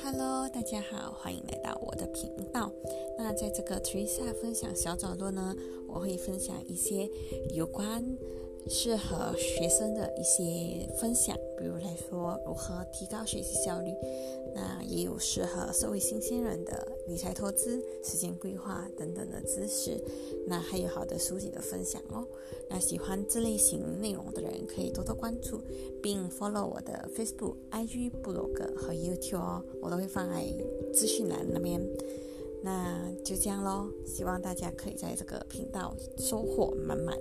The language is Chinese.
Hello，大家好，欢迎来到我的频道。那在这个 Teresa 分享小角落呢，我会分享一些有关适合学生的一些分享，比如来说如何提高学习效率。也有适合社会新鲜人的理财投资、时间规划等等的知识。那还有好的书籍的分享哦。那喜欢这类型内容的人可以多多关注，并 follow 我的 Facebook、IG、部落格和 YouTube 哦，我都会放在资讯栏那边。那就这样喽，希望大家可以在这个频道收获满满。